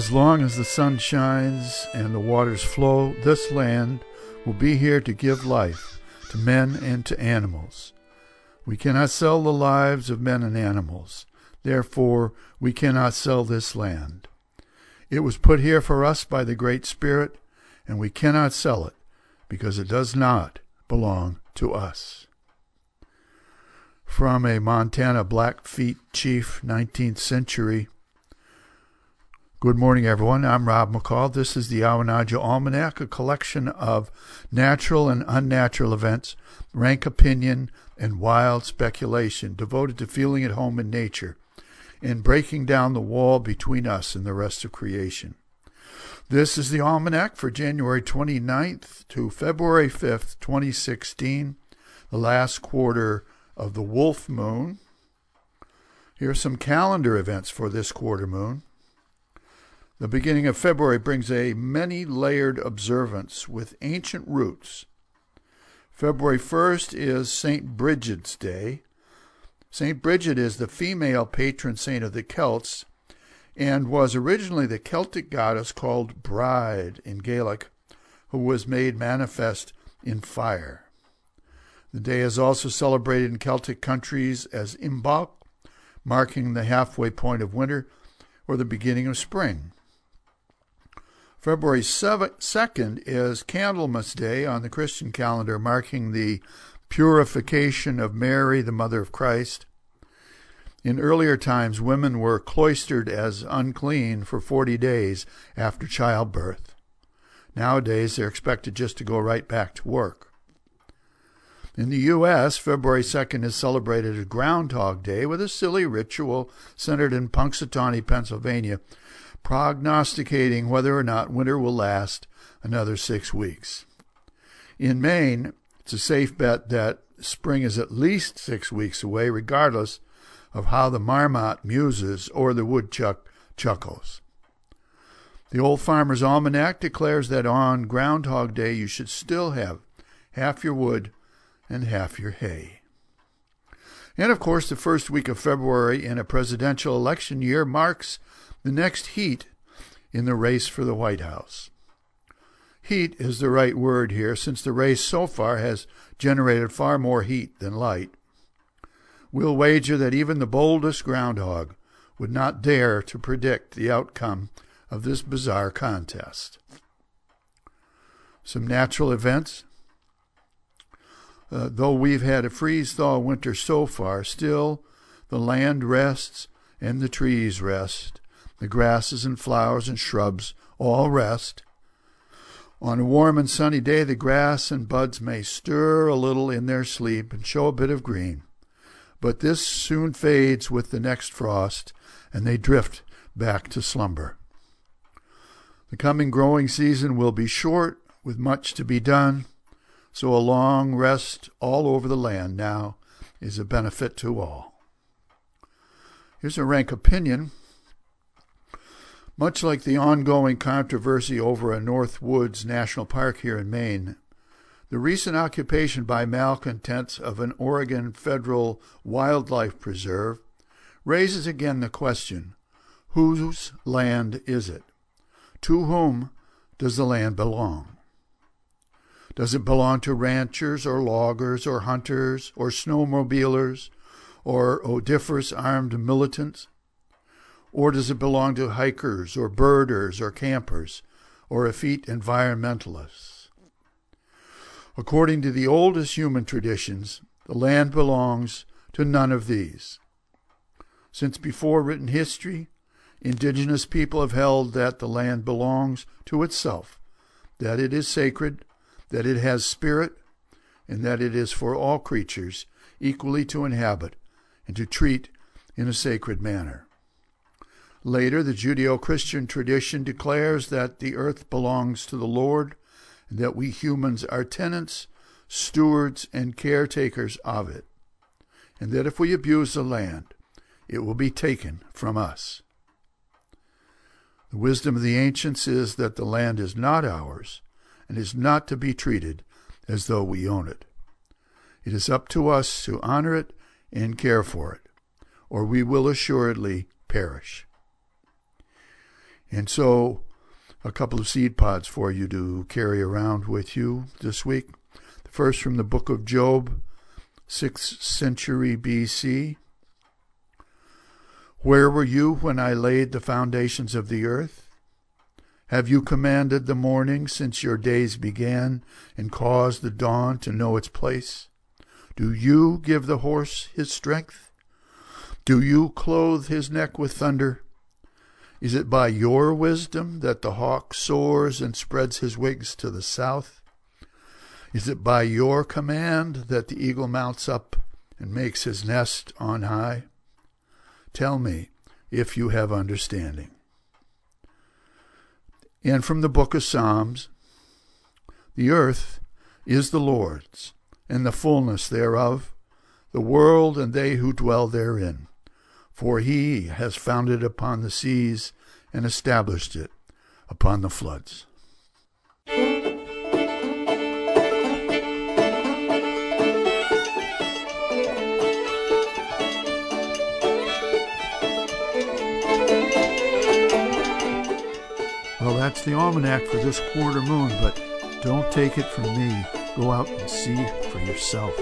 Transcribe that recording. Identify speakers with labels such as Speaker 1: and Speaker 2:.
Speaker 1: As long as the sun shines and the waters flow, this land will be here to give life to men and to animals. We cannot sell the lives of men and animals. Therefore, we cannot sell this land. It was put here for us by the Great Spirit, and we cannot sell it because it does not belong to us. From a Montana Blackfeet chief, 19th century. Good morning, everyone. I'm Rob McCall. This is the Awanadjo Almanac, a collection of natural and unnatural events, rank opinion, and wild speculation devoted to feeling at home in nature and breaking down the wall between us and the rest of creation. This is the Almanac for January 29th to February 5th, 2016, the last quarter of the Wolf Moon. Here are some calendar events for this quarter moon. The beginning of February brings a many layered observance with ancient roots. February 1st is St. Bridget's Day. St. Bridget is the female patron saint of the Celts and was originally the Celtic goddess called Bride in Gaelic, who was made manifest in fire. The day is also celebrated in Celtic countries as Imbolc, marking the halfway point of winter or the beginning of spring. February 2nd is Candlemas Day on the Christian calendar, marking the purification of Mary, the mother of Christ. In earlier times, women were cloistered as unclean for 40 days after childbirth. Nowadays, they're expected just to go right back to work. In the U.S., February 2nd is celebrated as Groundhog Day with a silly ritual centered in Punxsutawney, Pennsylvania, prognosticating whether or not winter will last another six weeks. In Maine, it's a safe bet that spring is at least six weeks away, regardless of how the marmot muses or the woodchuck chuckles. The Old Farmer's Almanac declares that on Groundhog Day you should still have half your wood and half your hay. And of course, the first week of February in a presidential election year marks the next heat in the race for the White House. Heat is the right word here, since the race so far has generated far more heat than light. We'll wager that even the boldest groundhog would not dare to predict the outcome of this bizarre contest. Some natural events uh, though we've had a freeze thaw winter so far, still the land rests and the trees rest. The grasses and flowers and shrubs all rest. On a warm and sunny day, the grass and buds may stir a little in their sleep and show a bit of green. But this soon fades with the next frost, and they drift back to slumber. The coming growing season will be short, with much to be done, so a long rest all over the land now is a benefit to all. Here's a rank opinion. Much like the ongoing controversy over a North Woods National Park here in Maine, the recent occupation by malcontents of an Oregon federal wildlife preserve raises again the question whose land is it? To whom does the land belong? Does it belong to ranchers or loggers or hunters or snowmobilers or odoriferous armed militants? Or does it belong to hikers or birders or campers or effete environmentalists? According to the oldest human traditions, the land belongs to none of these. Since before written history, indigenous people have held that the land belongs to itself, that it is sacred, that it has spirit, and that it is for all creatures equally to inhabit and to treat in a sacred manner. Later, the Judeo Christian tradition declares that the earth belongs to the Lord and that we humans are tenants, stewards, and caretakers of it, and that if we abuse the land, it will be taken from us. The wisdom of the ancients is that the land is not ours, and is not to be treated as though we own it. It is up to us to honor it and care for it, or we will assuredly perish. And so, a couple of seed pods for you to carry around with you this week. The first from the book of Job, 6th century BC. Where were you when I laid the foundations of the earth? Have you commanded the morning since your days began, and caused the dawn to know its place? Do you give the horse his strength? Do you clothe his neck with thunder? Is it by your wisdom that the hawk soars and spreads his wings to the south? Is it by your command that the eagle mounts up and makes his nest on high? Tell me if you have understanding. And from the book of Psalms The earth is the Lord's, and the fullness thereof, the world and they who dwell therein. For he has founded upon the seas and established it upon the floods. Well, that's the almanac for this quarter moon, but don't take it from me. Go out and see for yourself.